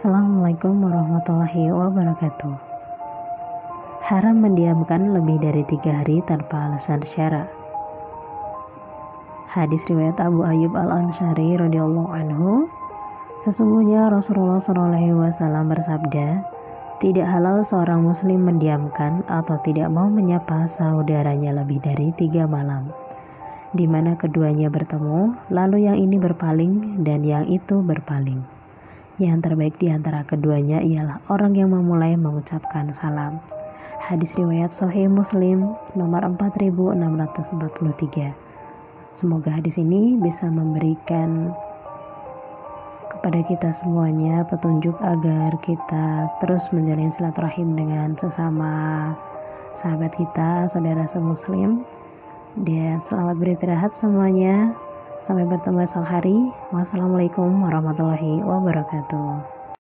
Assalamualaikum warahmatullahi wabarakatuh. Haram mendiamkan lebih dari tiga hari tanpa alasan syara. Hadis riwayat Abu Ayyub Al Ansari radhiyallahu anhu. Sesungguhnya Rasulullah Wasallam bersabda, tidak halal seorang muslim mendiamkan atau tidak mau menyapa saudaranya lebih dari tiga malam di mana keduanya bertemu, lalu yang ini berpaling dan yang itu berpaling. Yang terbaik di antara keduanya ialah orang yang memulai mengucapkan salam. Hadis riwayat Sahih Muslim nomor 4643. Semoga hadis ini bisa memberikan kepada kita semuanya petunjuk agar kita terus menjalin silaturahim dengan sesama sahabat kita, saudara semuslim dia selamat beristirahat semuanya. Sampai bertemu esok hari. Wassalamualaikum warahmatullahi wabarakatuh.